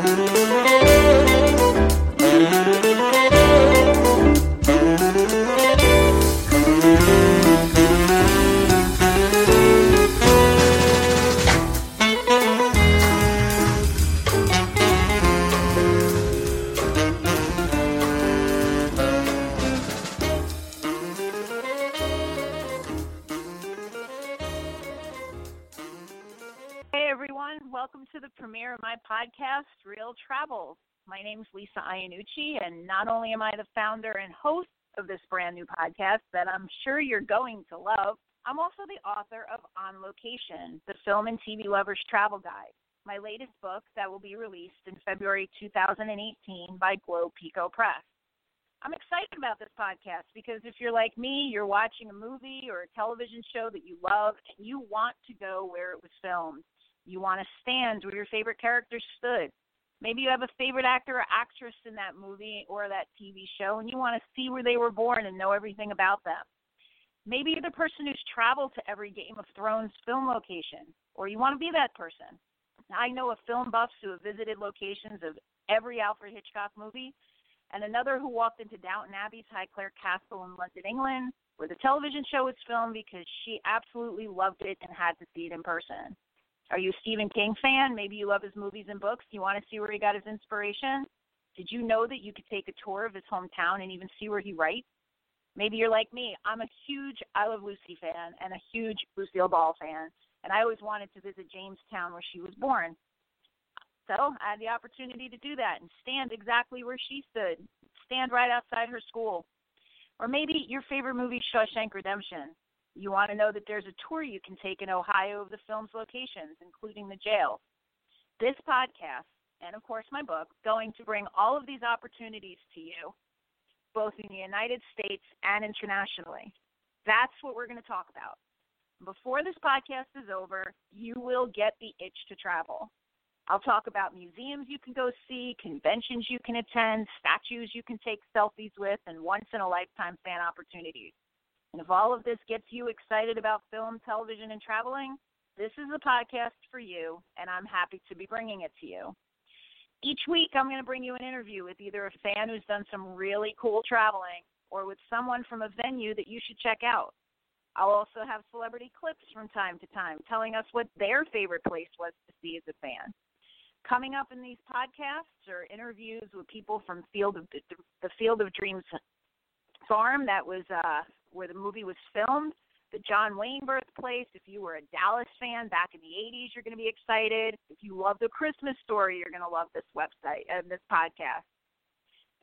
Thank. Reel Travels. My name is Lisa Iannucci, and not only am I the founder and host of this brand new podcast that I'm sure you're going to love, I'm also the author of On Location, the film and TV lovers travel guide, my latest book that will be released in February 2018 by Globe Pequot Press. I'm excited about this podcast because if you're like me, you're watching a movie or a television show that you love and you want to go where it was filmed. You want to stand where your favorite characters stood. Maybe you have a favorite actor or actress in that movie or that TV show and you want to see where they were born and know everything about them. Maybe you're the person who's traveled to every Game of Thrones film location, or you want to be that person. I know of film buffs who have visited locations of every Alfred Hitchcock movie, and another who walked into Downton Abbey's Highclere Castle in London, England, where the television show was filmed because she absolutely loved it and had to see it in person. Are you a Stephen King fan? Maybe you love his movies and books. You want to see where he got his inspiration? Did you know that you could take a tour of his hometown and even see where he writes? Maybe you're like me. I'm a huge I Love Lucy fan and a huge Lucille Ball fan, and I always wanted to visit Jamestown where she was born. So I had the opportunity to do that and stand exactly where she stood, stand right outside her school. Or maybe your favorite movie, Shawshank Redemption. You want to know that there's a tour you can take in Ohio of the film's locations, including the jail. This podcast, and of course my book, going to bring all of these opportunities to you, both in the United States and internationally. That's what we're going to talk about. Before this podcast is over, you will get the itch to travel. I'll talk about museums you can go see, conventions you can attend, statues you can take selfies with, and once in a lifetime fan opportunities. And if all of this gets you excited about film, television, and traveling, this is the podcast for you, and I'm happy to be bringing it to you. Each week, I'm going to bring you an interview with either a fan who's done some really cool traveling or with someone from a venue that you should check out. I'll also have celebrity clips from time to time telling us what their favorite place was to see as a fan. Coming up in these podcasts are interviews with people from Field of the Field of Dreams farm that was uh, where the movie was filmed, the John Wayne birthplace. If you were a Dallas fan back in the 80s, you're going to be excited. If you love the Christmas story, you're going to love this website and uh, this podcast.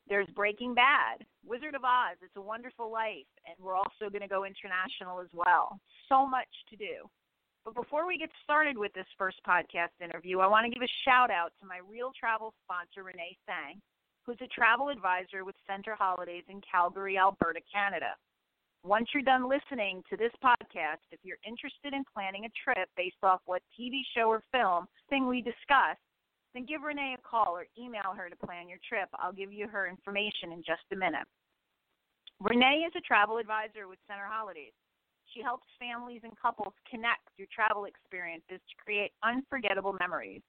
There's Breaking Bad, Wizard of Oz, It's a Wonderful Life, and we're also going to go international as well. So much to do. But before we get started with this first podcast interview, I want to give a shout out to my real travel sponsor, Renee Tsang, who's a travel advisor with Centre Holidays in Calgary, Alberta, Canada. Once you're done listening to this podcast, if you're interested in planning a trip based off what TV show or film thing we discussed, then give Renee a call or email her to plan your trip. I'll give you her information in just a minute. Renee is a travel advisor with Centre Holidays. She helps families and couples connect through travel experiences to create unforgettable memories.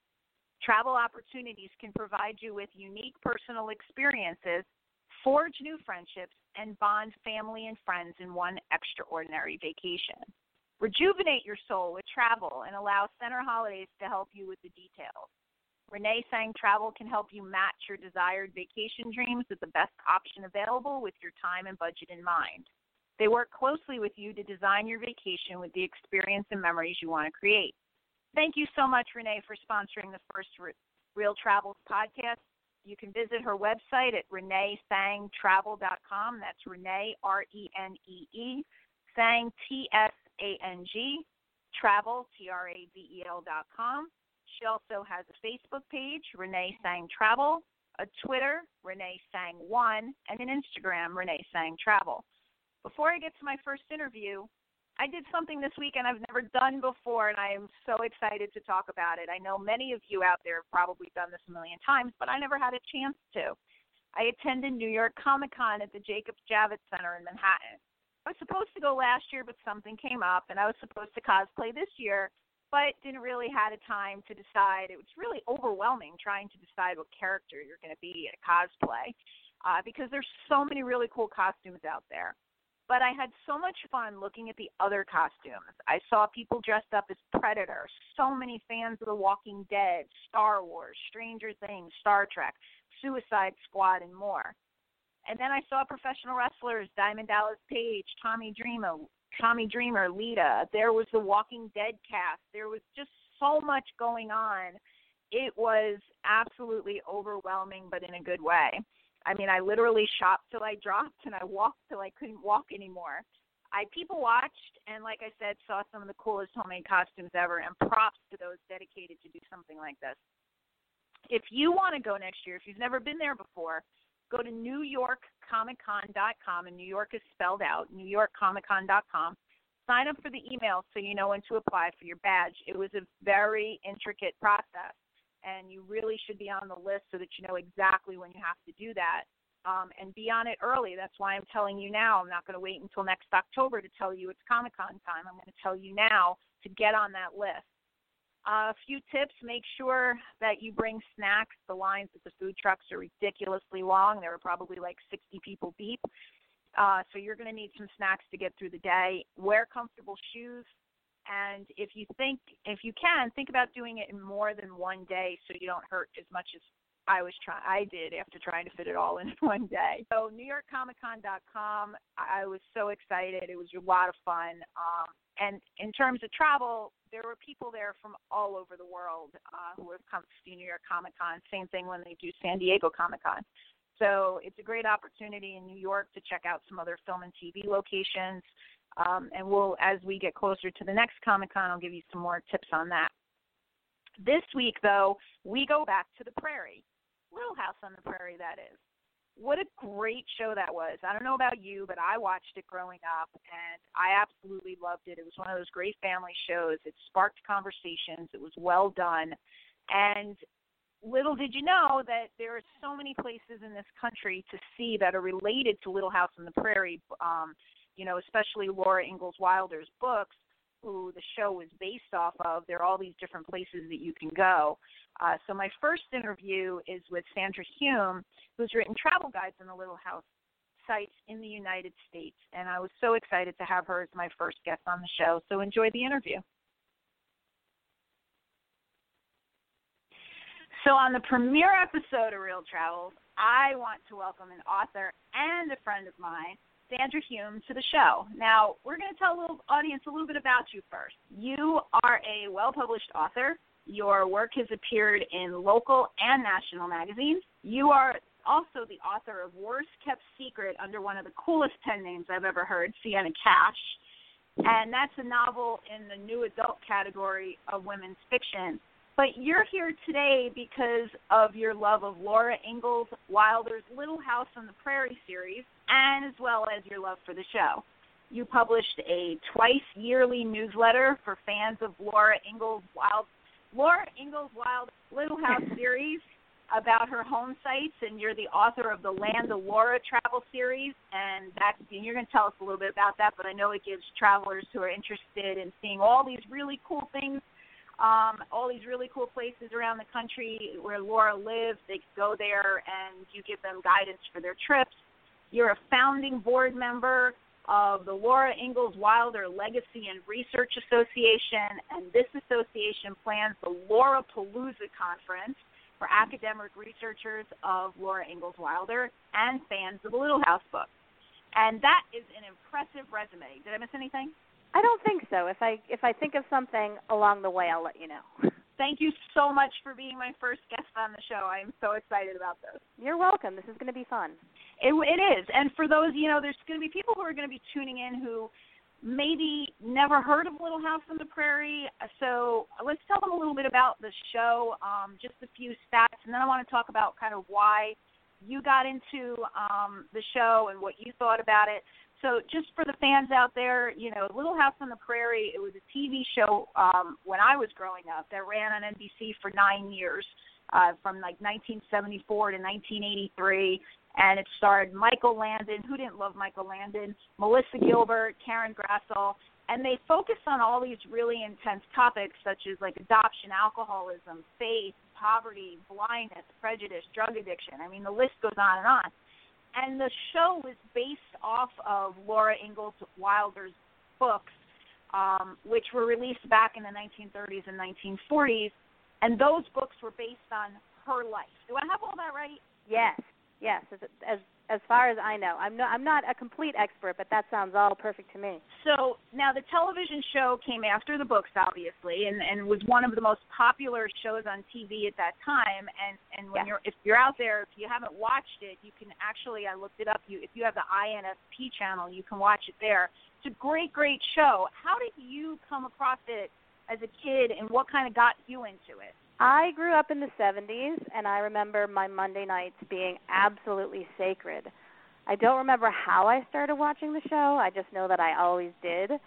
Travel opportunities can provide you with unique personal experiences, forge new friendships, and bond family and friends in one extraordinary vacation. Rejuvenate your soul with travel and allow Centre Holidays to help you with the details. Renee Tsang Travel can help you match your desired vacation dreams with the best option available with your time and budget in mind. They work closely with you to design your vacation with the experience and memories you want to create. Thank you so much, Renee, for sponsoring the first Reel Travels podcast. You can visit her website at reneetsangtravel.com. That's Renee, R E N E E, Tsang, T S A N G, travel, T R A V E L.com. She also has a Facebook page, Renee Tsang Travel, a Twitter, Renee Tsang One, and an Instagram, Renee Tsang Travel. Before I get to my first interview, I did something this weekend I've never done before, and I am so excited to talk about it. I know many of you out there have probably done this a million times, but I never had a chance to. I attended New York Comic Con at the Jacob Javits Center in Manhattan. I was supposed to go last year, but something came up, and I was supposed to cosplay this year, but didn't really had a time to decide. It was really overwhelming trying to decide what character you're going to be at a cosplay uh, because there's so many really cool costumes out there. But I had so much fun looking at the other costumes. I saw people dressed up as Predator, so many fans of The Walking Dead, Star Wars, Stranger Things, Star Trek, Suicide Squad, and more. And then I saw professional wrestlers, Diamond Dallas Page, Tommy Dreamer, Tommy Dreamer, Lita. There was the Walking Dead cast. There was just so much going on. It was absolutely overwhelming, but in a good way. I mean, I literally shopped till I dropped and I walked till I couldn't walk anymore. I people watched and like I said saw some of the coolest homemade costumes ever and props to those dedicated to do something like this. If you want to go next year, if you've never been there before, go to newyorkcomiccon.com and New York is spelled out, newyorkcomiccon.com. Sign up for the email so you know when to apply for your badge. It was a very intricate process and you really should be on the list so that you know exactly when you have to do that. Um, and be on it early. That's why I'm telling you now. I'm not going to wait until next October to tell you it's Comic Con time. I'm going to tell you now to get on that list. Uh, a few tips make sure that you bring snacks. The lines at the food trucks are ridiculously long. There are probably like 60 people deep. Uh, so you're going to need some snacks to get through the day. Wear comfortable shoes. And if you think, if you can, think about doing it in more than one day so you don't hurt as much as I was trying. I did after trying to fit it all in one day. So NewYorkComicCon.com. I was so excited. It was a lot of fun. Um, and in terms of travel, there were people there from all over the world uh, who have come to see New York Comic Con. Same thing when they do San Diego Comic Con. So it's a great opportunity in New York to check out some other film and TV locations. Um, and we'll, as we get closer to the next Comic Con, I'll give you some more tips on that. This week, though, we go back to the prairie. Little House on the Prairie, that is. What a great show that was. I don't know about you, but I watched it growing up and I absolutely loved it. It was one of those great family shows. It sparked conversations, it was well done. And little did you know that there are so many places in this country to see that are related to Little House on the Prairie. Um, you know, especially Laura Ingalls Wilder's books, who the show was based off of. There are all these different places that you can go. Uh, so my first interview is with Sandra Hume, who's written travel guides on the Little House sites in the United States, and I was so excited to have her as my first guest on the show. So enjoy the interview. So on the premiere episode of Reel Travels, I want to welcome an author and a friend of mine, Sandra Hume to the show. Now, we're going to tell little audience a little bit about you first. You are a well published author. Your work has appeared in local and national magazines. You are also the author of Worst Kept Secret under one of the coolest pen names I've ever heard, Sienna Cash. And that's a novel in the new adult category of women's fiction. But you're here today because of your love of Laura Ingalls Wilder's Little House on the Prairie series, and as well as your love for the show. You published a twice yearly newsletter for fans of Laura Ingalls Wild Laura Ingalls Wild Little House series about her home sites, and you're the author of the Land of Laura travel series, and that's and you're going to tell us a little bit about that. But I know it gives travelers who are interested in seeing all these really cool things um, all these really cool places around the country where Laura lives. They go there and you give them guidance for their trips. You're a founding board member of the Laura Ingalls Wilder Legacy and Research Association, and this association plans the Laura Palooza Conference for academic researchers of Laura Ingalls Wilder and fans of the Little House book. And that is an impressive resume. Did I miss anything? I don't think so. If I if I think of something along the way, I'll let you know. Thank you so much for being my first guest on the show. I'm so excited about this. You're welcome. This is going to be fun. It, it is. And for those, you know, there's going to be people who are going to be tuning in who maybe never heard of Little House on the Prairie. So let's tell them a little bit about the show, um, just a few stats, and then I want to talk about kind of why you got into um, the show and what you thought about it. So just for the fans out there, you know, Little House on the Prairie, it was a TV show um, when I was growing up that ran on NBC for nine years, uh, from like 1974 to 1983. And it starred Michael Landon. Who didn't love Michael Landon? Melissa Gilbert, Karen Grassle, and they focus on all these really intense topics such as like adoption, alcoholism, faith, poverty, blindness, prejudice, drug addiction. I mean, the list goes on and on. And the show was based off of Laura Ingalls Wilder's books, um, which were released back in the 1930s and 1940s, and those books were based on her life. Do I have all that right? Yes, yes. As as as far as I know, I'm not I'm not a complete expert, but that sounds all perfect to me. So now the television show came after the books, obviously, and and was one of the most popular shows on TV at that time. And and when yes. you're if you're out there, if you haven't watched it, you can actually I looked it up. You if you have the INSP channel, you can watch it there. It's a great great show. How did you come across it as a kid, and what kind of got you into it? I grew up in the 70s, and I remember my Monday nights being absolutely sacred. I don't remember how I started watching the show. I just know that I always did. Uh,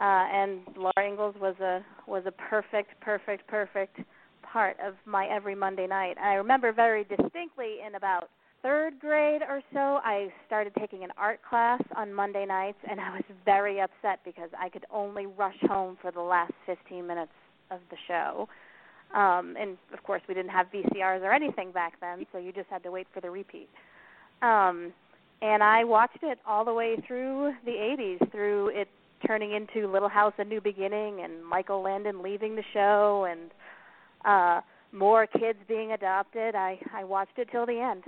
and Laura Ingalls was a was a perfect, perfect, perfect part of my every Monday night. And I remember very distinctly in about third grade or so, I started taking an art class on Monday nights, and I was very upset because I could only rush home for the last 15 minutes of the show. Um, and of course, we didn't have VCRs or anything back then, so you just had to wait for the repeat. Um, and I watched it all the way through the 80s, through it turning into Little House: A New Beginning, and Michael Landon leaving the show, and uh, more kids being adopted. I I watched it till the end.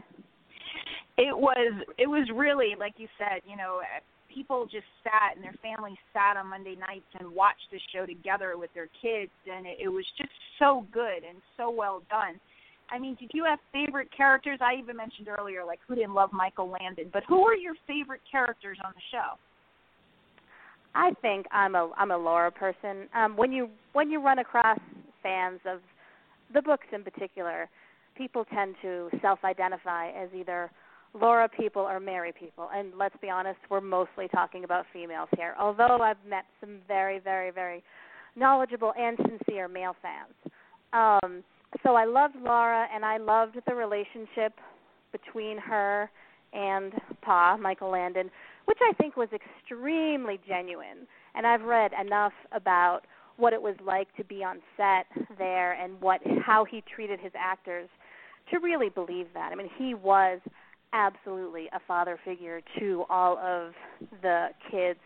It was it was really like you said, you know, people just sat and their families sat on Monday nights and watched the show together with their kids, and it, it was just so good and so well done. I mean, did you have favorite characters? I even mentioned earlier, like who didn't love Michael Landon, but who are your favorite characters on the show? I think I'm a I'm a Laura person. Um, when you when you run across fans of the books in particular, people tend to self-identify as either Laura people or Mary people. And let's be honest, we're mostly talking about females here. Although I've met some very, very, very knowledgeable and sincere male fans. Um, so I loved Laura, and I loved the relationship between her and Pa, Michael Landon, which I think was extremely genuine. And I've read enough about what it was like to be on set there and what how he treated his actors to really believe that. I mean, he was absolutely a father figure to all of the kids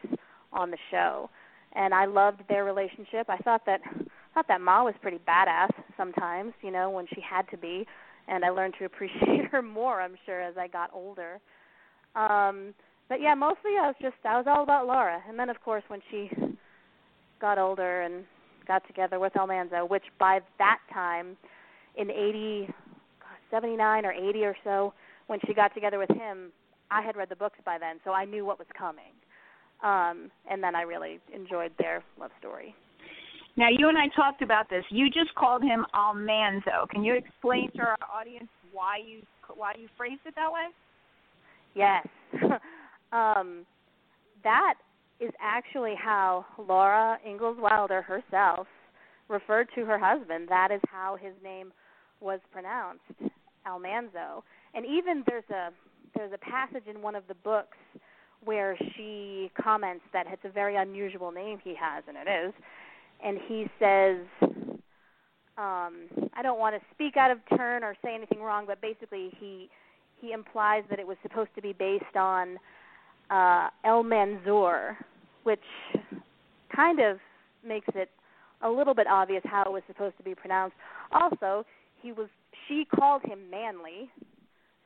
on the show. And I loved their relationship. I thought that I thought that Ma was pretty badass sometimes, you know, when she had to be, and I learned to appreciate her more, I'm sure, as I got older. Um but yeah, mostly I was just I was all about Laura. And then of course when she got older and got together with Almanzo, which by that time in 80 79 or 80 or so, when she got together with him, I had read the books by then, so I knew what was coming. Um, and then I really enjoyed their love story. Now, you and I talked about this. You just called him Almanzo. Can you explain to our audience why you why you phrased it that way? Yes. um, that is actually how Laura Ingalls Wilder herself referred to her husband. That is how his name was pronounced, Almanzo and even there's a there's a passage in one of the books where she comments that it's a very unusual name he has, and it is. And he says, um, I don't want to speak out of turn or say anything wrong, but basically he he implies that it was supposed to be based on uh, El Manzur, which kind of makes it a little bit obvious how it was supposed to be pronounced. Also, he was she called him Manly,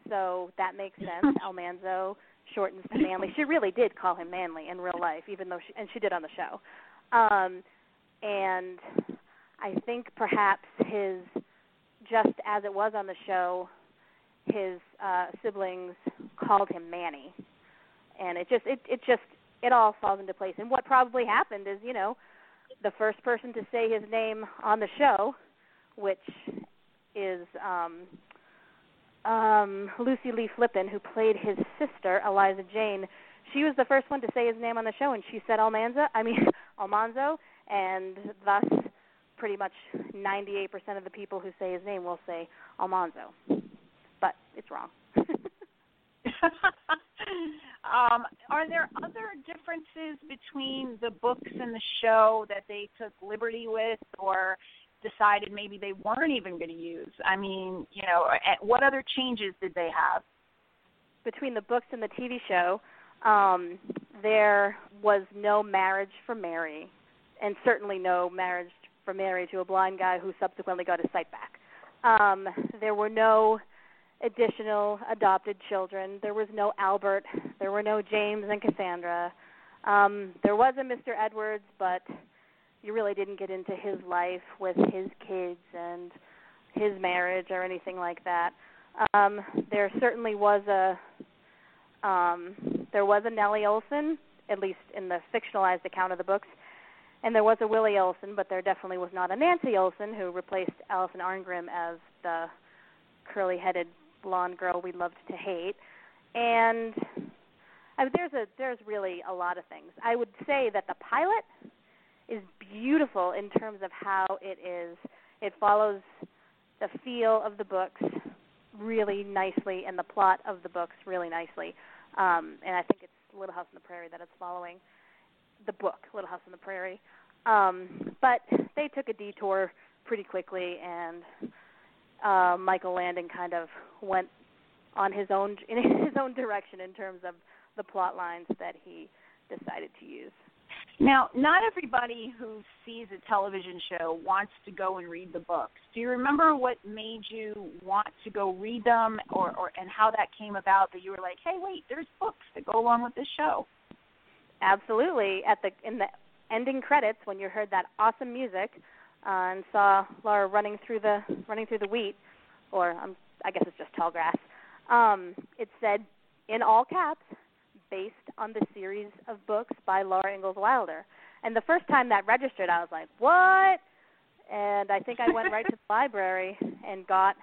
so that makes sense. Almanzo shortens to Manly. She really did call him Manly in real life, even though she and she did on the show. Um, and I think perhaps his just as it was on the show, his uh, siblings called him Manny, and it just it it just it all falls into place. And what probably happened is, you know, the first person to say his name on the show, which is um um, Lucy Lee Flippen, who played his sister, Eliza Jane, she was the first one to say his name on the show, and she said Almanza. I mean Almanzo, and thus pretty much 98% of the people who say his name will say Almanzo, but it's wrong. Um, are there other differences between the books and the show that they took liberty with, or decided maybe they weren't even going to use? I mean, you know, what other changes did they have? Between the books and the TV show, um, there was no marriage for Mary, and certainly no marriage for Mary to a blind guy who subsequently got his sight back. Um, there were no additional adopted children. There was no Albert. There were no James and Cassandra. Um, there was a Mr. Edwards, but you really didn't get into his life with his kids and his marriage or anything like that. Um, there certainly was a um, there was a Nellie Oleson, at least in the fictionalized account of the books, and there was a Willie Oleson, but there definitely was not a Nancy Oleson who replaced Allison Arngrim as the curly-headed blonde girl we loved to hate. And I mean, there's a there's really a lot of things. I would say that the pilot is beautiful in terms of how it is. It follows the feel of the books really nicely and the plot of the books really nicely. Um, and I think it's Little House on the Prairie that it's following the book Little House on the Prairie. Um, but they took a detour pretty quickly, and uh, Michael Landon kind of went on his own in his own direction in terms of the plot lines that he decided to use. Now, not everybody who sees a television show wants to go and read the books. Do you remember what made you want to go read them, or, or and how that came about? That you were like, "Hey, wait, there's books that go along with this show." Absolutely. At the in the ending credits, when you heard that awesome music uh, and saw Laura running through the running through the wheat, or um, I guess it's just tall grass. Um, it said in all caps, based on the series of books by Laura Ingalls Wilder. And the first time that registered, I was like, "What?" And I think I went right to the library and got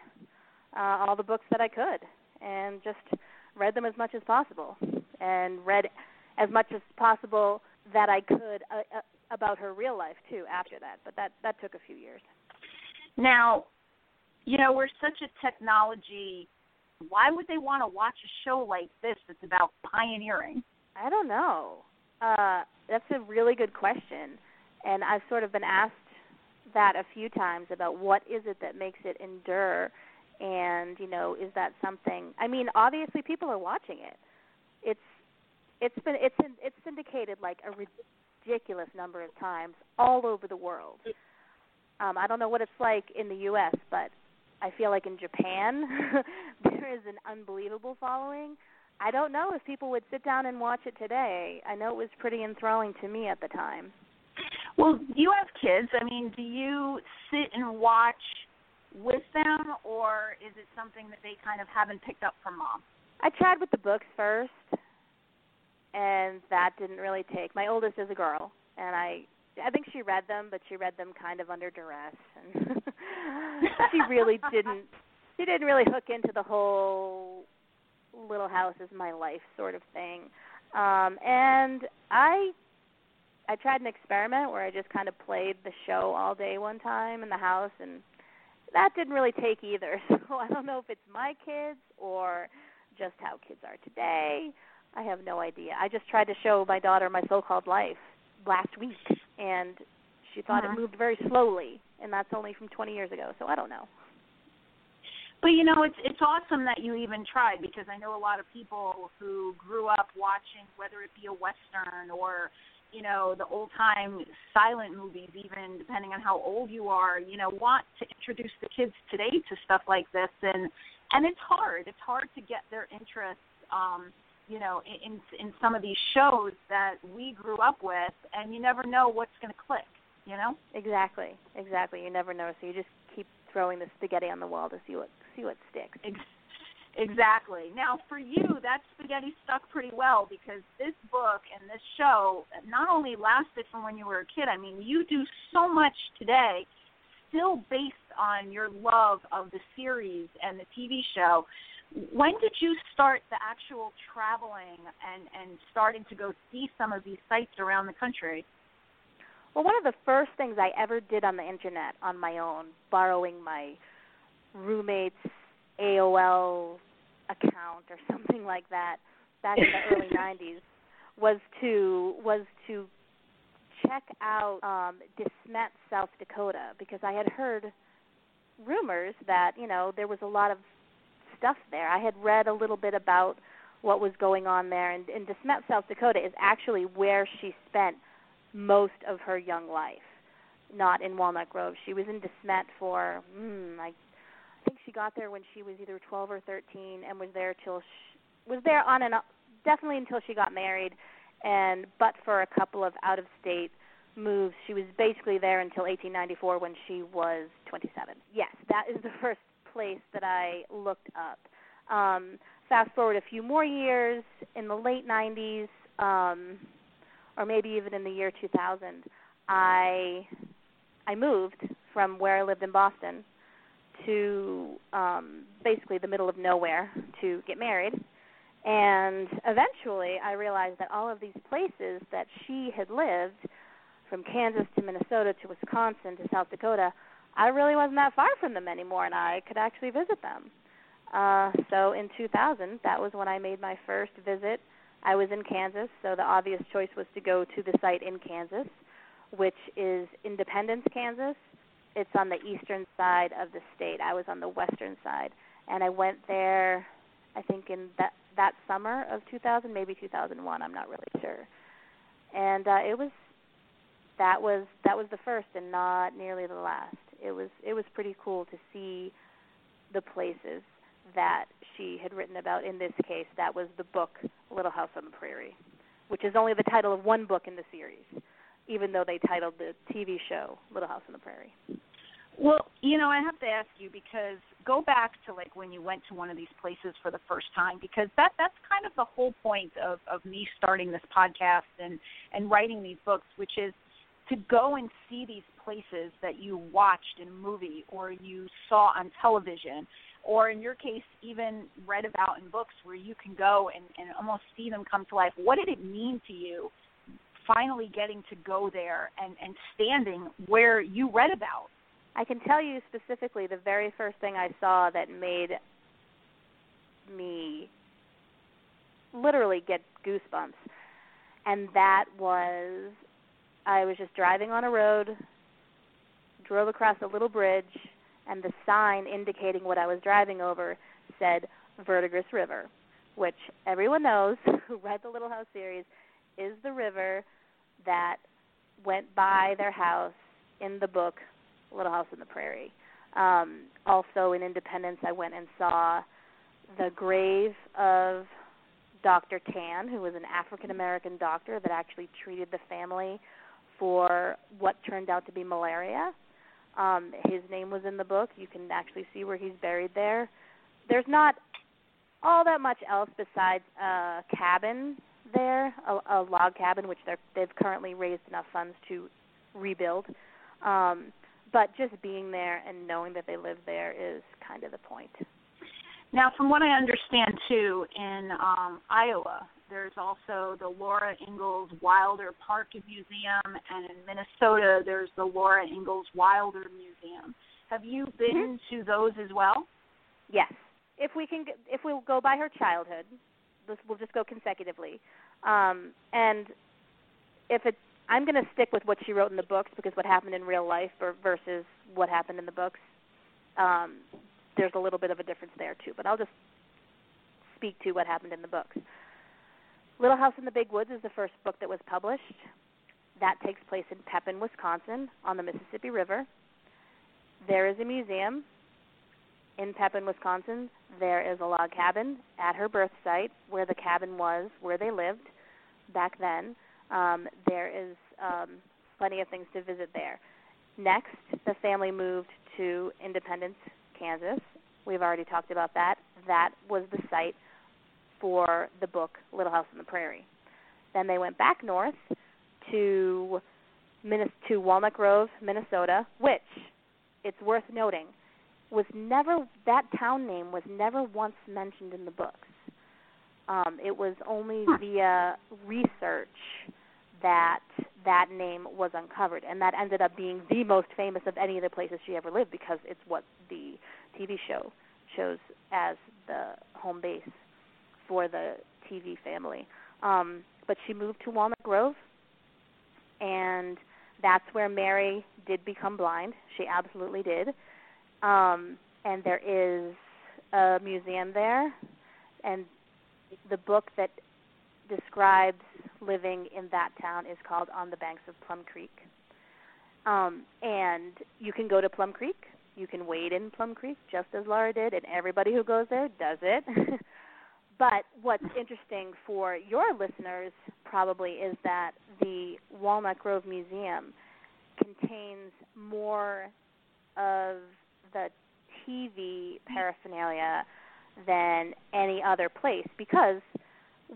uh, all the books that I could, and just read them as much as possible, and read as much as possible that I could uh, uh, about her real life too after that. But that that took a few years. Now, you know, we're such a technology. Why would they want to watch a show like this that's about pioneering? I don't know. Uh, that's a really good question, and I've sort of been asked that a few times about what is it that makes it endure, and you know, is that something? I mean, obviously, people are watching it. It's it's been it's it's syndicated like a ridiculous number of times all over the world. Um, I don't know what it's like in the U.S., but I feel like in Japan there is an unbelievable following. I don't know if people would sit down and watch it today. I know it was pretty enthralling to me at the time. Well, you have kids. I mean, do you sit and watch with them, or is it something that they kind of haven't picked up from mom? I tried with the books first, and that didn't really take. My oldest is a girl, and I I think she read them, but she read them kind of under duress, and she really didn't. She didn't really hook into the whole Little House is my life sort of thing. Um, and I I tried an experiment where I just kind of played the show all day one time in the house, and that didn't really take either. So I don't know if it's my kids or just how kids are today. I have no idea. I just tried to show my daughter my so-called life last week, and she thought uh-huh. it moved very slowly, and that's only from 20 years ago. So I don't know. But you know, it's it's awesome that you even tried because I know a lot of people who grew up watching whether it be a western or you know the old time silent movies even depending on how old you are you know want to introduce the kids today to stuff like this and and it's hard it's hard to get their interest um you know in in some of these shows that we grew up with and you never know what's going to click you know? Exactly exactly you never know so you just keep throwing the spaghetti on the wall to see what see what sticks. Exactly. Now for you that spaghetti stuck pretty well because this book and this show not only lasted from when you were a kid i mean you do so much today still based on your love of the series and the tv show when did you start the actual traveling and and starting to go see some of these sites around the country? Well, one of the first things I ever did on the internet on my own, borrowing my roommate's AOL account or something like that, back in the early '90s was to was to check out um DeSmet, South Dakota, because I had heard rumors that you know there was a lot of stuff there. I had read a little bit about what was going on there, and, and DeSmet, South Dakota, is actually where she spent most of her young life, not in Walnut Grove. She was in DeSmet for, mm, I, I think she got there when she was either 12 or 13, and was there till she, was there on and up, definitely until she got married, and but for a couple of out of state moves. She was basically there until 1894 when she was 27. Yes, that is the first place that I looked up. Um, fast forward a few more years, in the late 90s, um, or maybe even in the year 2000, I I moved from where I lived in Boston to um, basically the middle of nowhere to get married. And eventually, I realized that all of these places that she had lived, from Kansas to Minnesota to Wisconsin to South Dakota, I really wasn't that far from them anymore, and I could actually visit them. Uh, so in 2000, that was when I made my first visit. I was in Kansas, so the obvious choice was to go to the site in Kansas, which is Independence, Kansas. It's on the eastern side of the state. I was on the western side, and I went there. I think in that that summer of 2000, maybe 2001. I'm not really sure. And uh, it was that was that was the first and not nearly the last. It was it was pretty cool to see the places that she had written about. In this case, that was the book Little House on the Prairie, which is only the title of one book in the series, even though they titled the TV show Little House on the Prairie. Well, you know, I have to ask you because go back to like when you went to one of these places for the first time because that that's kind of the whole point of of me starting this podcast and and writing these books, which is to go and see these places that you watched in a movie or you saw on television or in your case even read about in books where you can go and, and almost see them come to life what did it mean to you finally getting to go there and, and standing where you read about? I can tell you specifically the very first thing i saw that made me literally get goosebumps and that was i was just driving on a road drove across a little bridge and the sign indicating what I was driving over said Verdigris River, which everyone knows who read the Little House series is the river that went by their house in the book Little House on the Prairie. Um, also in Independence, I went and saw the grave of Dr. Tann, who was an African American doctor that actually treated the family for what turned out to be malaria. Um, his name was in the book. You can actually see where he's buried there. There's not all that much else besides a cabin there, a, a log cabin, which they're, they've currently raised enough funds to rebuild. Um, but just being there and knowing that they live there is kind of the point. Now, from what I understand too, in um, Iowa, there's also the Laura Ingalls Wilder Park Museum, and in Minnesota, there's the Laura Ingalls Wilder Museum. Have you been mm-hmm. to those as well? Yes. If we can, if we go by her childhood, this we'll just go consecutively. Um, and if it, I'm going to stick with what she wrote in the books because what happened in real life versus what happened in the books, um, there's a little bit of a difference there too. But I'll just speak to what happened in the books. Little House in the Big Woods is the first book that was published. That takes place in Pepin, Wisconsin, on the Mississippi River. There is a museum in Pepin, Wisconsin. There is a log cabin at her birth site where the cabin was, where they lived back then. Um, there is um, plenty of things to visit there. Next, the family moved to Independence, Kansas. We've already talked about that. That was the site for the book Little House on the Prairie. Then they went back north to to Walnut Grove, Minnesota, which it's worth noting was never that town name was never once mentioned in the books. Um, it was only via research that that name was uncovered, and that ended up being the most famous of any of the places she ever lived because it's what the TV show shows as the home base for the TV family. Um, but she moved to Walnut Grove, and that's where Mary did become blind. She absolutely did. Um, and there is a museum there, and the book that describes living in that town is called On the Banks of Plum Creek. Um, and you can go to Plum Creek. You can wade in Plum Creek just as Laura did, and everybody who goes there does it. but what's interesting for your listeners probably is that the Walnut Grove Museum contains more of the TV paraphernalia than any other place because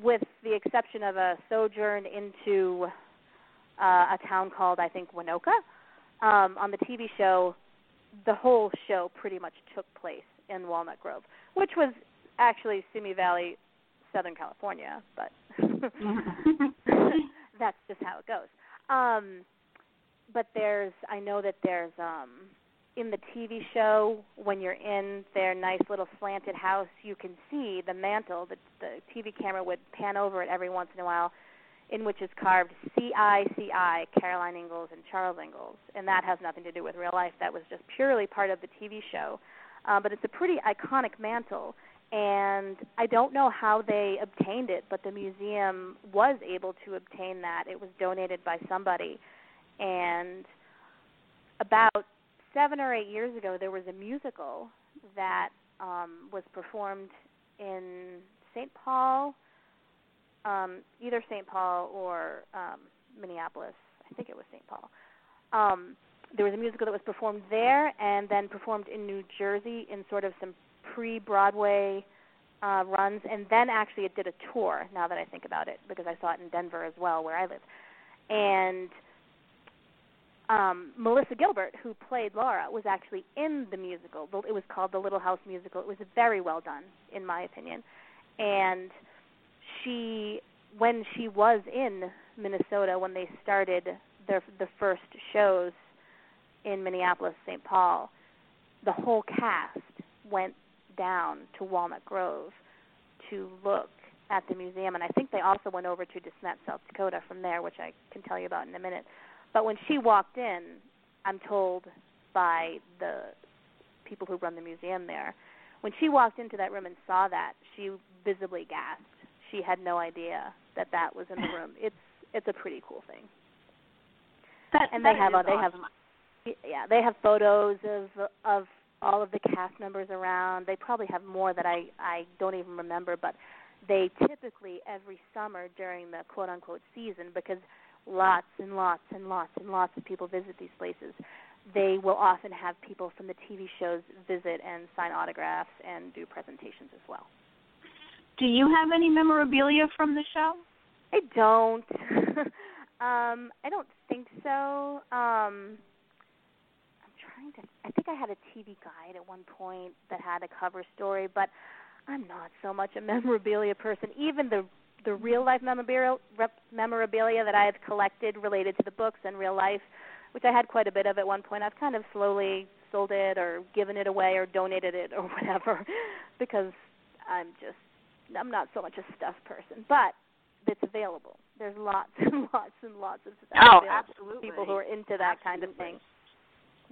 with the exception of a sojourn into uh, a town called I think Winoka, um, on the TV show, the whole show pretty much took place in Walnut Grove, which was actually Simi Valley, Southern California, but that's just how it goes. Um, but there's, I know that there's um, in the TV show when you're in their nice little slanted house, you can see the mantle. The, the TV camera would pan over it every once in a while, in which is carved C.I.C.I. Caroline Ingalls and Charles Ingalls, and that has nothing to do with real life. That was just purely part of the TV show. Uh, but it's a pretty iconic mantle, and I don't know how they obtained it, but the museum was able to obtain that. It was donated by somebody, and about seven or eight years ago, there was a musical that um, was performed in St. Paul, um, either St. Paul or um, Minneapolis. I think it was St. Paul. Um, there was a musical that was performed there and then performed in New Jersey in sort of some pre-Broadway uh, runs, and then actually it did a tour. Now that I think about it, because I saw it in Denver as well, where I live, and um, Melissa Gilbert, who played Laura, was actually in the musical. It was called the Little House Musical. It was very well done, in my opinion. And she, when she was in Minnesota, when they started their the first shows in Minneapolis, St. Paul, the whole cast went down to Walnut Grove to look at the museum, and I think they also went over to DeSmet, South Dakota, from there, which I can tell you about in a minute. But when she walked in, I'm told by the people who run the museum there, when she walked into that room and saw that, she visibly gasped. She had no idea that that was in the room. It's it's a pretty cool thing. That, and they have uh, they awesome. have yeah they have photos of of all of the cast members around. They probably have more that I I don't even remember, but they typically every summer during the quote unquote season because lots and lots and lots and lots of people visit these places. They will often have people from the TV shows visit and sign autographs and do presentations as well. Do you have any memorabilia from the show? I don't. um, I don't think so. Um, To. I think I had a TV guide at one point that had a cover story, but I'm not so much a memorabilia person. Even the the real life memorabilia, memorabilia that I have collected related to the books and real life, which I had quite a bit of at one point. I've kind of slowly sold it or given it away or donated it or whatever because I'm just I'm not so much a stuff person, but it's available. There's lots and lots and lots of stuff oh, absolutely. people who are into that absolutely. kind of thing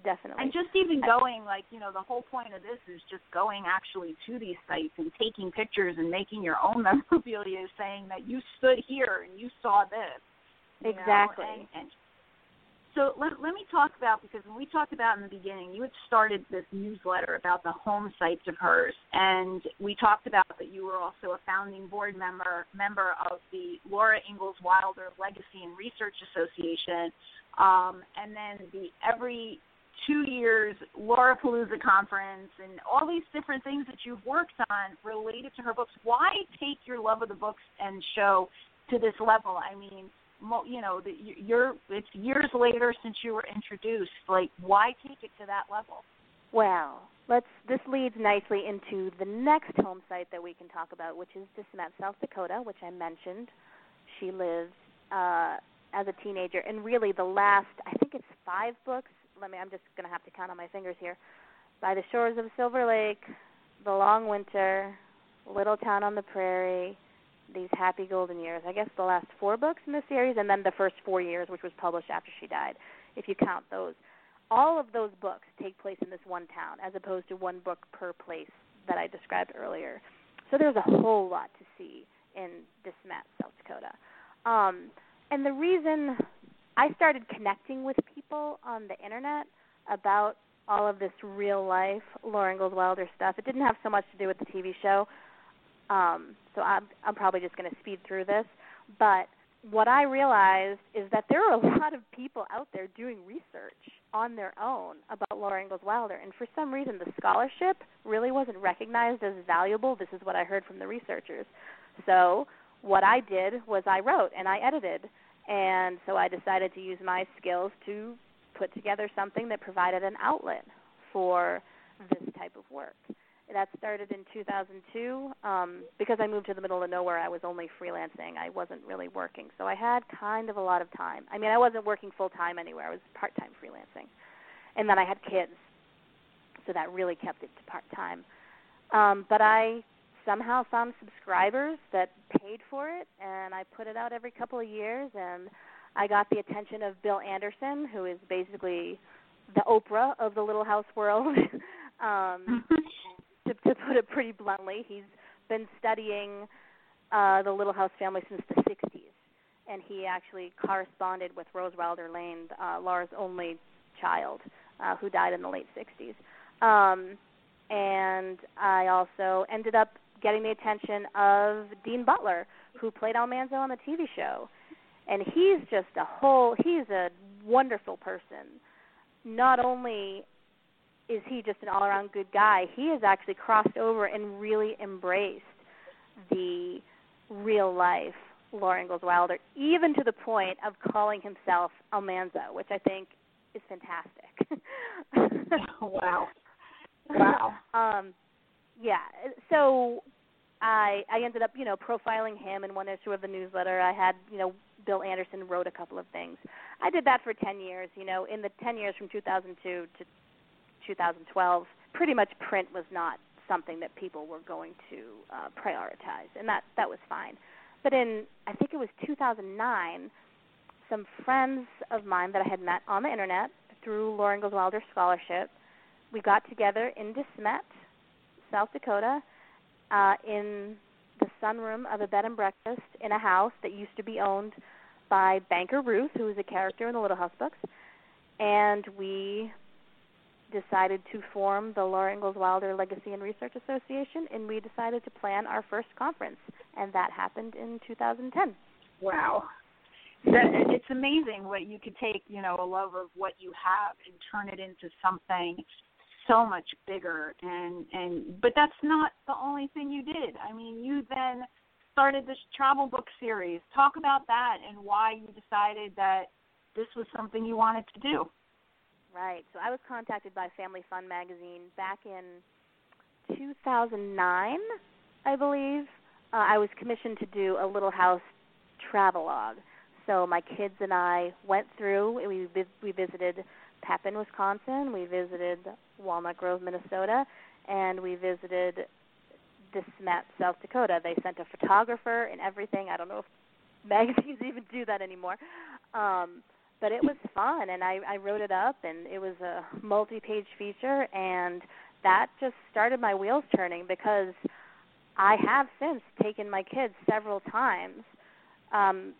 definitely. And just even going, like, you know, the whole point of this is just going actually to these sites and taking pictures and making your own memorabilia saying that you stood here and you saw this. You exactly. Know? And, and so let, let me talk about because when we talked about in the beginning, you had started this newsletter about the home sites of hers, and we talked about that you were also a founding board member member of the Laura Ingalls Wilder Legacy and Research Association, um, and then the every two years Laura Palooza conference and all these different things that you've worked on related to her books. Why take your love of the books and show to this level? I mean, you know, you're it's years later since you were introduced. Like, why take it to that level? Well, let's. This leads nicely into the next home site that we can talk about, which is DeSmet, South Dakota, which I mentioned. She lives uh, as a teenager, and really the last, I think it's five books let me I'm just going to have to count on my fingers here. By the shores of Silver Lake, The Long Winter, Little Town on the Prairie, these happy golden years. I guess the last four books in the series, and then the first four years, which was published after she died, if you count those. All of those books take place in this one town, as opposed to one book per place that I described earlier. So there's a whole lot to see in DeSmet, South Dakota. Um, and the reason I started connecting with people on the internet about all of this real life Laura Ingalls Wilder stuff. It didn't have so much to do with the TV show, um, so I'm, I'm probably just going to speed through this. But what I realized is that there are a lot of people out there doing research on their own about Laura Ingalls Wilder, and for some reason the scholarship really wasn't recognized as valuable. This is what I heard from the researchers. So what I did was I wrote and I edited, and so I decided to use my skills to put together something that provided an outlet for this type of work. That started in 2002. Um, because I moved to the middle of nowhere, I was only freelancing. I wasn't really working, so I had kind of a lot of time. I mean, I wasn't working full time anywhere. I was part time freelancing, and then I had kids, so that really kept it to part time. Um, but I somehow found subscribers that paid for it, and I put it out every couple of years, and I got the attention of Bill Anderson, who is basically the Oprah of the Little House world. um, to, to put it pretty bluntly, he's been studying uh, the Little House family since the 60s, and he actually corresponded with Rose Wilder Lane, uh, Laura's only child, uh, who died in the late 60s. Um, and I also ended up getting the attention of Dean Butler, who played Almanzo on the TV show and he's just a whole he's a wonderful person not only is he just an all around good guy he has actually crossed over and really embraced the real life Laura Ingalls Wilder, even to the point of calling himself Almanzo, which I think is fantastic. wow. Wow. um yeah. So I I ended up, you know, profiling him in one issue of the newsletter. I had, you know, Bill Anderson wrote a couple of things. I did that for 10 years. You know, in the 10 years from 2002 to 2012, pretty much print was not something that people were going to uh, prioritize, and that that was fine. But in I think it was 2009, some friends of mine that I had met on the internet through Laura Ingalls Wilder scholarship, we got together in DeSmet, South Dakota, uh, in the sunroom of a bed and breakfast in a house that used to be owned by Banker Ruth, who is a character in the Little House books, and we decided to form the Laura Ingalls Wilder Legacy and Research Association, and we decided to plan our first conference, and that happened in 2010. Wow. That, it's amazing what you could take, you know, a love of what you have and turn it into something so much bigger and and but that's not the only thing you did. I mean, you then started this travel book series. Talk about that and why you decided that this was something you wanted to do. Right. So I was contacted by Family Fun magazine back in 2009, I believe. Uh, I was commissioned to do a Little House travelogue. So my kids and I went through. And we we visited Pepin, Wisconsin. We visited Walnut Grove, Minnesota, and we visited DeSmet, South Dakota. They sent a photographer and everything. I don't know if magazines even do that anymore. Um, but it was fun, and I, I wrote it up, and it was a multi-page feature, and that just started my wheels turning because I have since taken my kids several times um,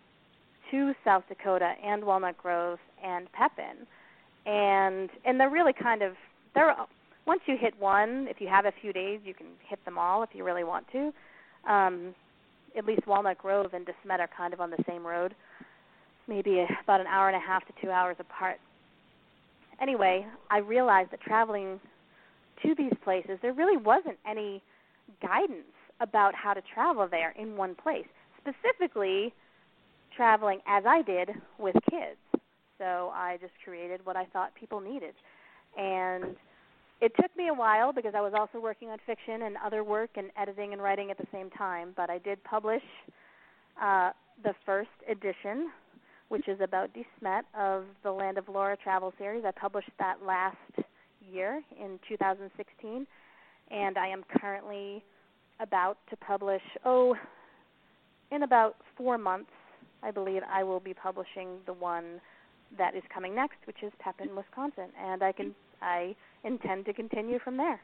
to South Dakota and Walnut Grove and Pepin, and and they're really kind of they're once you hit one, if you have a few days, you can hit them all if you really want to. Um, at least Walnut Grove and DeSmet are kind of on the same road, maybe about an hour and a half to two hours apart. Anyway, I realized that traveling to these places, there really wasn't any guidance about how to travel there in one place. Specifically, traveling as I did with kids. So I just created what I thought people needed and it took me a while because I was also working on fiction and other work and editing and writing at the same time. But I did publish uh, the first edition, which is about DeSmet of the Land of Laura travel series. I published that last year in 2016, and I am currently about to publish oh in about four months, I believe I will be publishing the one that is coming next, which is Pepin, Wisconsin, and I can I intend to continue from there.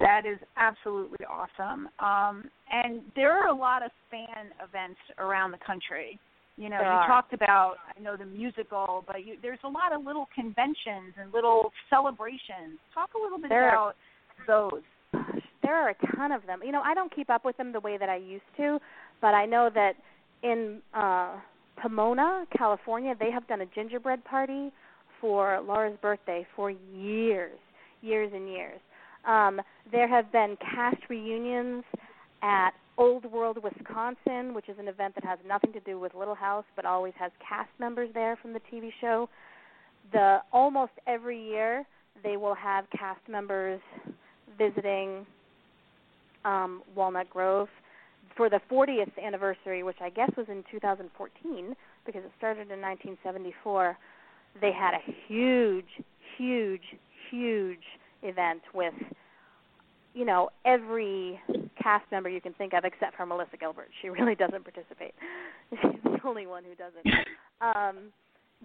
That is absolutely awesome. Um, and there are a lot of fan events around the country. You know, there you are. talked about I know the musical, but you, there's a lot of little conventions and little celebrations. Talk a little bit There are- about those. There are a ton of them. You know, I don't keep up with them the way that I used to, but I know that in uh Pomona, California, they have done a gingerbread party for Laura's birthday for years, years and years. Um, there have been cast reunions at Old World, Wisconsin, which is an event that has nothing to do with Little House, but always has cast members there from the TV show. The almost every year they will have cast members visiting um, Walnut Grove for the 40th anniversary, which I guess was in 2014 because it started in 1974. They had a huge, huge, huge event with, you know, every cast member you can think of except for Melissa Gilbert. She really doesn't participate. She's the only one who doesn't. Um,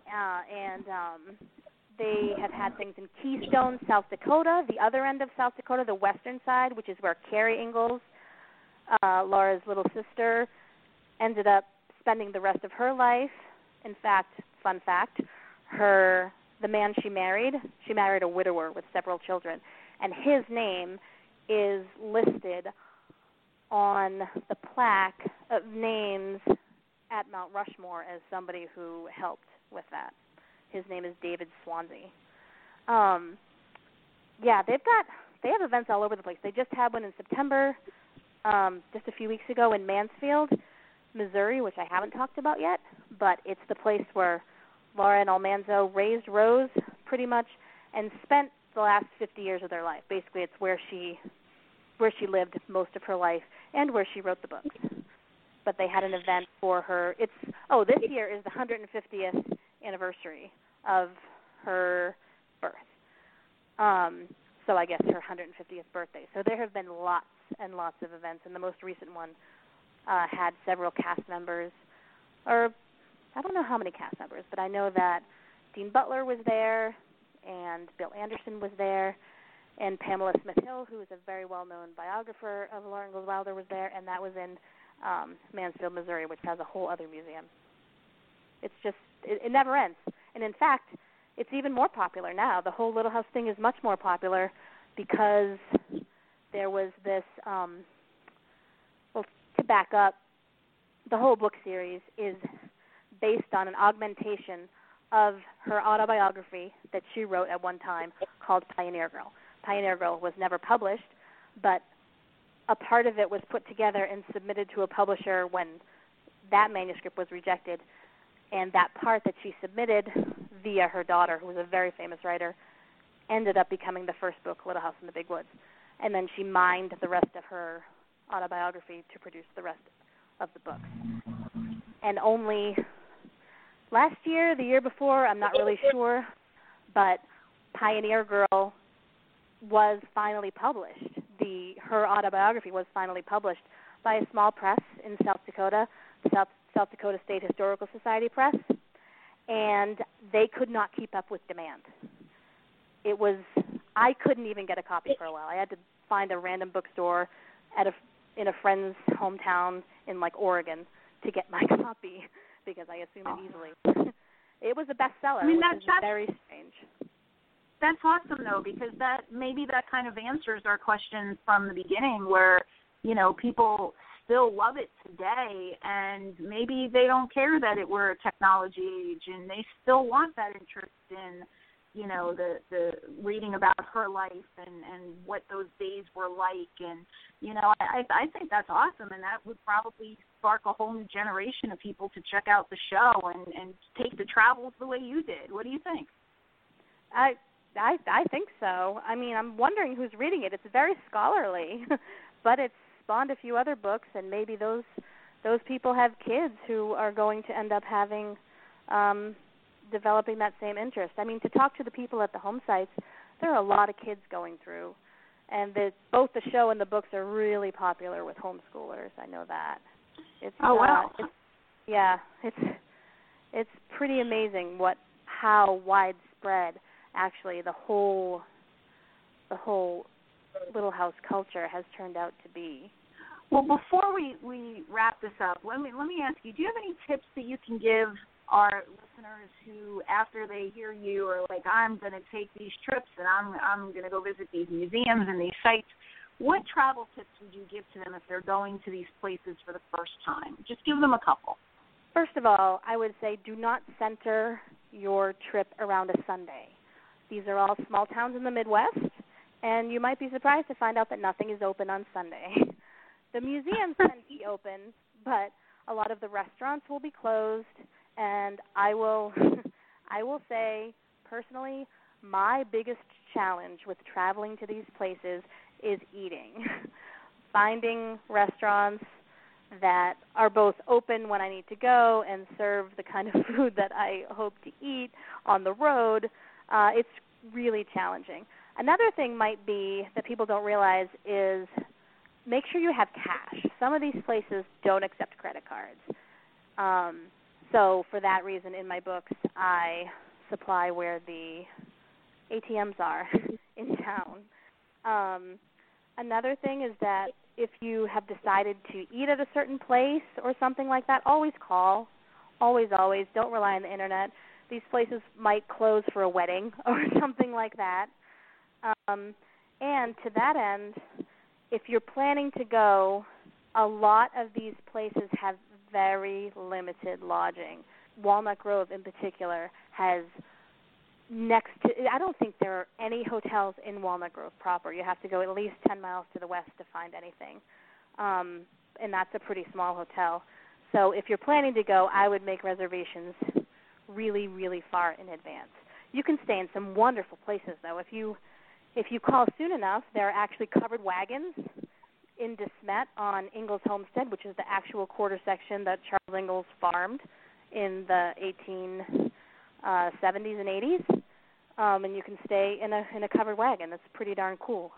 uh, and um, they have had things in Keystone, South Dakota, the other end of South Dakota, the western side, which is where Carrie Ingalls, uh, Laura's little sister, ended up spending the rest of her life. In fact, fun fact, her the man she married, she married a widower with several children, and his name is listed on the plaque of names at Mount Rushmore as somebody who helped with that. His name is David Swanzey. Um, yeah, they've got they have events all over the place. They just had one in September, um, just a few weeks ago in Mansfield, Missouri, which I haven't talked about yet, but it's the place where Laura and Almanzo raised Rose pretty much and spent the last 50 years of their life. Basically, it's where she where she lived most of her life and where she wrote the books. But they had an event for her. It's oh, this year is the 150th anniversary of her birth. Um, so I guess her 150th birthday. So there have been lots and lots of events, and the most recent one uh, had several cast members, or I don't know how many cast members, but I know that Dean Butler was there, and Bill Anderson was there, and Pamela Smith Hill, who is a very well-known biographer of Laura Ingalls Wilder, was there, and that was in um, Mansfield, Missouri, which has a whole other museum. It's just it, it never ends, and in fact, it's even more popular now. The whole Little House thing is much more popular because there was this. Um, well, to back up, the whole book series is based on an augmentation of her autobiography that she wrote at one time called Pioneer Girl. Pioneer Girl was never published, but a part of it was put together and submitted to a publisher when that manuscript was rejected. And that part that she submitted via her daughter, who was a very famous writer, ended up becoming the first book, Little House in the Big Woods. And then she mined the rest of her autobiography to produce the rest of the books. And only last year, the year before, I'm not really sure, but Pioneer Girl was finally published. The her autobiography was finally published by a small press in South Dakota, the South South Dakota State Historical Society Press, and they could not keep up with demand. It was I couldn't even get a copy for a while. I had to find a random bookstore at a in a friend's hometown in like Oregon to get my copy because I assumed it oh. easily. it was a bestseller, I mean, which that- is that's- very strange. That's awesome though, because that maybe that kind of answers our questions from the beginning where, you know, people still love it today and maybe they don't care that it we're a technology age and they still want that interest in, you know, the the reading about her life and and what those days were like and you know, I I think that's awesome and that would probably spark a whole new generation of people to check out the show and and take the travels the way you did. What do you think? I I I think so. I mean, I'm wondering who's reading it. It's very scholarly, but it's spawned a few other books, and maybe those those people have kids who are going to end up having um, developing that same interest. I mean, to talk to the people at the home sites, there are a lot of kids going through, and the, both the show and the books are really popular with homeschoolers. I know that. It's oh wow. Uh, it's, yeah, it's it's pretty amazing what how widespread actually the whole the whole little house culture has turned out to be. Well, before we we wrap this up, let me let me ask you: Do you have any tips that you can give our listeners who, after they hear you, are like, "I'm going to take these trips and I'm I'm going to go visit these museums and these sites"? What travel tips would you give to them if they're going to these places for the first time? Just give them a couple. First of all, I would say do not center your trip around a Sunday. These are all small towns in the Midwest, and you might be surprised to find out that nothing is open on Sunday. The museums to be open, but a lot of the restaurants will be closed, and I will I will say personally, my biggest challenge with traveling to these places is eating. Finding restaurants that are both open when I need to go and serve the kind of food that I hope to eat on the road, uh, it's really challenging. Another thing might be that people don't realize is make sure you have cash. Some of these places don't accept credit cards. Um, so for that reason, in my books, I supply where the ATMs are in town. Um, another thing is that if you have decided to eat at a certain place or something like that, always call. Always, always. Don't rely on the internet. These places might close for a wedding or something like that. Um, and to that end, if you're planning to go, a lot of these places have very limited lodging. Walnut Grove, in particular, has next to I don't think there are any hotels in Walnut Grove proper. You have to go at least 10 miles to the west to find anything. Um and that's a pretty small hotel. So if you're planning to go, I would make reservations really really far in advance. You can stay in some wonderful places though. If you if you call soon enough, there are actually covered wagons in De Smet on Ingalls Homestead, which is the actual quarter section that Charles Ingalls farmed in the 1870s uh, and 80s um, and you can stay in a in a covered wagon. That's pretty darn cool.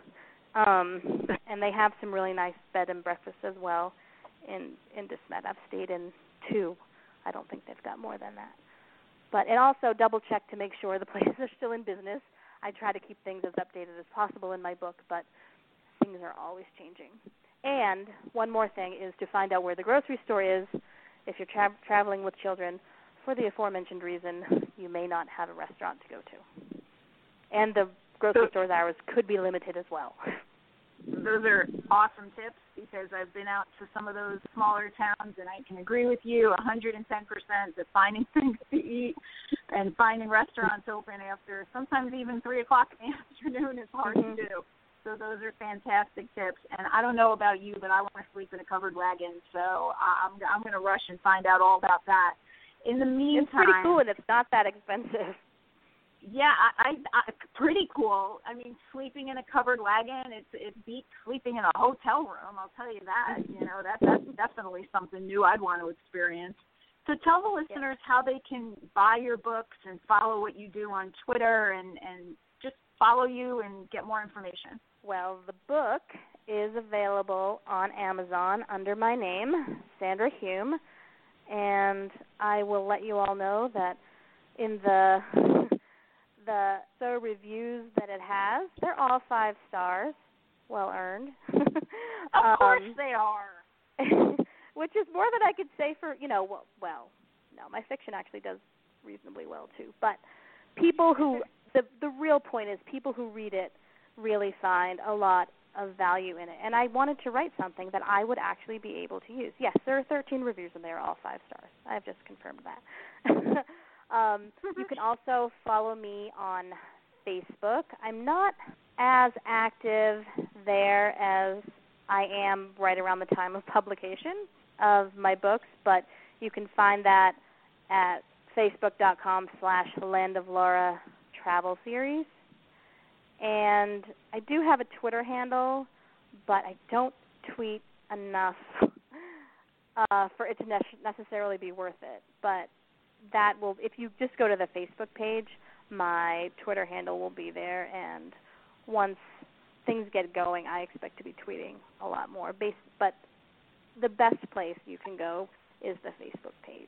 Um, and they have some really nice bed and breakfast as well in in De Smet. I've stayed in two. I don't think they've got more than that. But and also double check to make sure the places are still in business. I try to keep things as updated as possible in my book, but things are always changing. And one more thing is to find out where the grocery store is if you're tra- traveling with children for the aforementioned reason, you may not have a restaurant to go to. And the grocery store's hours could be limited as well. Those are awesome tips because I've been out to some of those smaller towns and I can agree with you 110% that finding things to eat and finding restaurants open after sometimes even 3 o'clock in the afternoon is hard mm-hmm. to do. So those are fantastic tips. And I don't know about you, but I want to sleep in a covered wagon, so I'm I'm going to rush and find out all about that. In the meantime, it's pretty cool and it's not that expensive. Yeah, I, I, I pretty cool. I mean, sleeping in a covered wagon, it's it beats sleeping in a hotel room. I'll tell you that. You know, that that's definitely something new I'd want to experience. So tell the listeners yeah. how they can buy your books and follow what you do on Twitter and and just follow you and get more information. Well, the book is available on Amazon under my name, Sandra Hume and I will let you all know that in the the so reviews that it has, they're all five stars, well earned. of um, course they are. which is more than I could say for you know well, well no my fiction actually does reasonably well too but people who the the real point is people who read it really find a lot of value in it. And I wanted to write something that I would actually be able to use. Yes, there are 13 reviews and they are all five stars. I've just confirmed that. um, you can also follow me on Facebook. I'm not as active there as I am right around the time of publication of my books, but you can find that at facebook.com slash land of laura travel series and I do have a Twitter handle, but I don't tweet enough uh, for it to ne- necessarily be worth it. But that will, if you just go to the Facebook page, my Twitter handle will be there, and once things get going, I expect to be tweeting a lot more. Based, but the best place you can go is the Facebook page.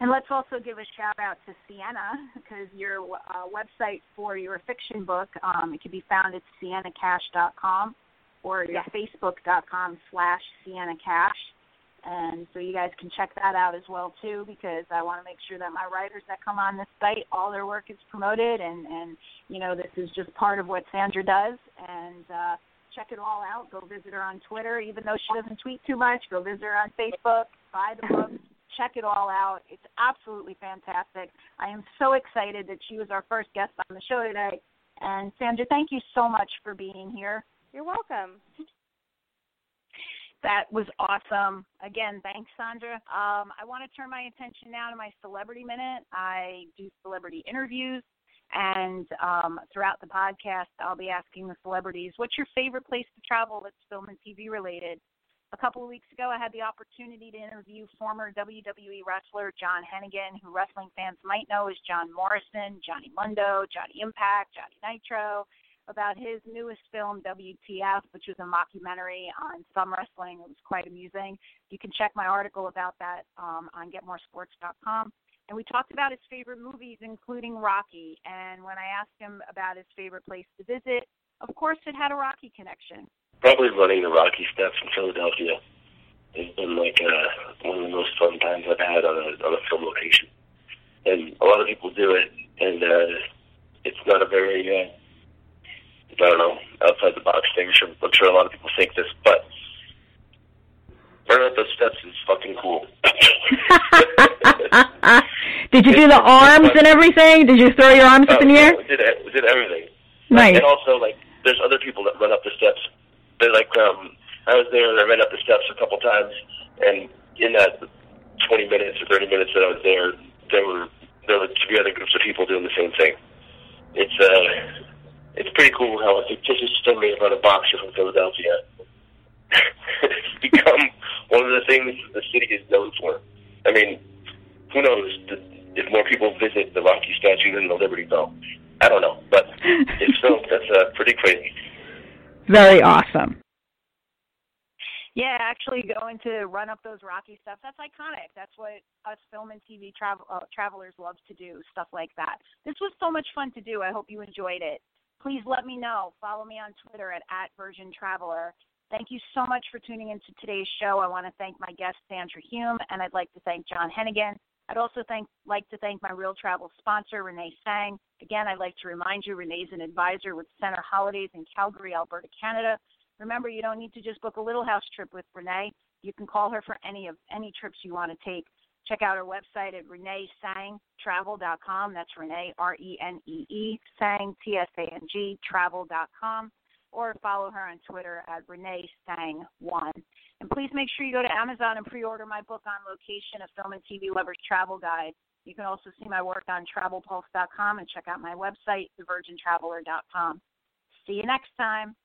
And let's also give a shout out to Sienna because your uh, website for your fiction book um, it can be found at siennacash.com or yes. facebook.com slash siennacash. And so you guys can check that out as well too because I want to make sure that my writers that come on this site all their work is promoted and and you know this is just part of what Sandra does and uh check it all out. Go visit her on Twitter even though she doesn't tweet too much. Go visit her on Facebook. Buy the book. Check it all out. It's absolutely fantastic. I am so excited that she was our first guest on the show today. And Sandra, thank you so much for being here. You're welcome. That was awesome. Again, thanks, Sandra. Um, I want to turn my attention now to my celebrity minute. I do celebrity interviews, and um, throughout the podcast, I'll be asking the celebrities, "What's your favorite place to travel that's film and TV related?" A couple of weeks ago, I had the opportunity to interview former WWE wrestler John Hennigan, who wrestling fans might know as John Morrison, Johnny Mundo, Johnny Impact, Johnny Nitro about his newest film, WTF, which was a mockumentary on some wrestling. It was quite amusing. You can check my article about that um, on GetMoreSports.com. And we talked about his favorite movies, including Rocky. And when I asked him about his favorite place to visit, of course, it had a Rocky connection. Probably running the Rocky Steps in Philadelphia. It's been like uh, one of the most fun times I've had on a on a film location, and a lot of people do it, and uh, it's not a very uh, I don't know, outside the box thing. I'm sure, I'm sure a lot of people think this, but running up those steps is fucking cool. did you do the arms and everything? Did you throw your arms oh, up in the air? We did, we did everything. Nice. And also, like, there's other people that run up the steps. They're like, um, I was there and I ran up the steps a couple times, and in that 20 minutes or 30 minutes that I was there, there were there were three other groups of people doing the same thing. It's uh it's pretty cool how a fictitious story about a boxer from Philadelphia it's become one of the things the city is known for. I mean, who knows if more people visit the Rocky statue than the Liberty Bell? I don't know, but if so, that's uh, pretty crazy. Very awesome. Yeah, actually going to run up those rocky steps, that's iconic. That's what us film and TV travel uh, travelers love to do, stuff like that. This was so much fun to do. I hope you enjoyed it please let me know. Follow me on Twitter at, at Virgin Traveler. Thank you so much for tuning into today's show. I want to thank my guest Sandra Hume, and I'd like to thank John Hennigan. I'd also thank, like to thank my Reel Travel sponsor, Renee Tsang. Again, I'd like to remind you, Renee's an advisor with Centre Holidays in Calgary, Alberta, Canada. Remember, you don't need to just book a little house trip with Renee. You can call her for any of any trips you want to take. Check out our website at reneetsangtravel.com. That's Renee, R E N E E, Tsang, T S A N G, travel.com. Or follow her on Twitter at Renee Tsang1. And please make sure you go to Amazon and pre order my book on location, a film and TV lover's travel guide. You can also see my work on travelpulse.com and check out my website, thevirgintraveler.com. See you next time.